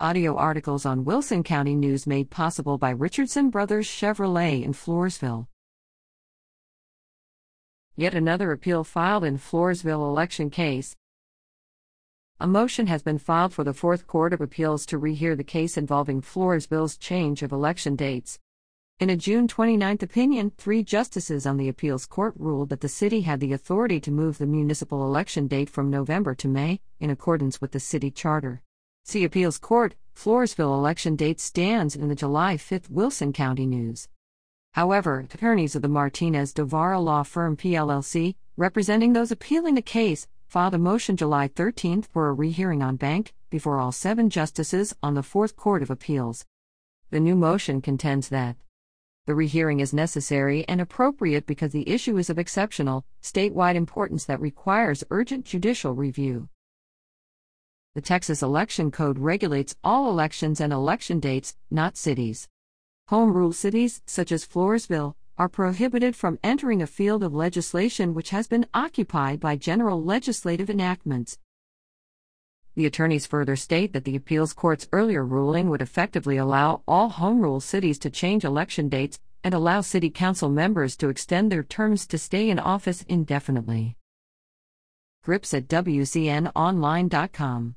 Audio articles on Wilson County News made possible by Richardson Brothers Chevrolet in Floresville. Yet another appeal filed in Floresville election case. A motion has been filed for the Fourth Court of Appeals to rehear the case involving Floresville's change of election dates. In a June 29 opinion, three justices on the appeals court ruled that the city had the authority to move the municipal election date from November to May, in accordance with the city charter. See Appeals Court, Floresville election date stands in the July 5 Wilson County News. However, attorneys of the Martinez De Vara Law Firm PLLC, representing those appealing the case, filed a motion July 13 for a rehearing en banc before all seven justices on the Fourth Court of Appeals. The new motion contends that the rehearing is necessary and appropriate because the issue is of exceptional, statewide importance that requires urgent judicial review. The Texas Election Code regulates all elections and election dates, not cities. Home rule cities, such as Floresville, are prohibited from entering a field of legislation which has been occupied by general legislative enactments. The attorneys further state that the appeals court's earlier ruling would effectively allow all home rule cities to change election dates and allow city council members to extend their terms to stay in office indefinitely. Grips at WCNOnline.com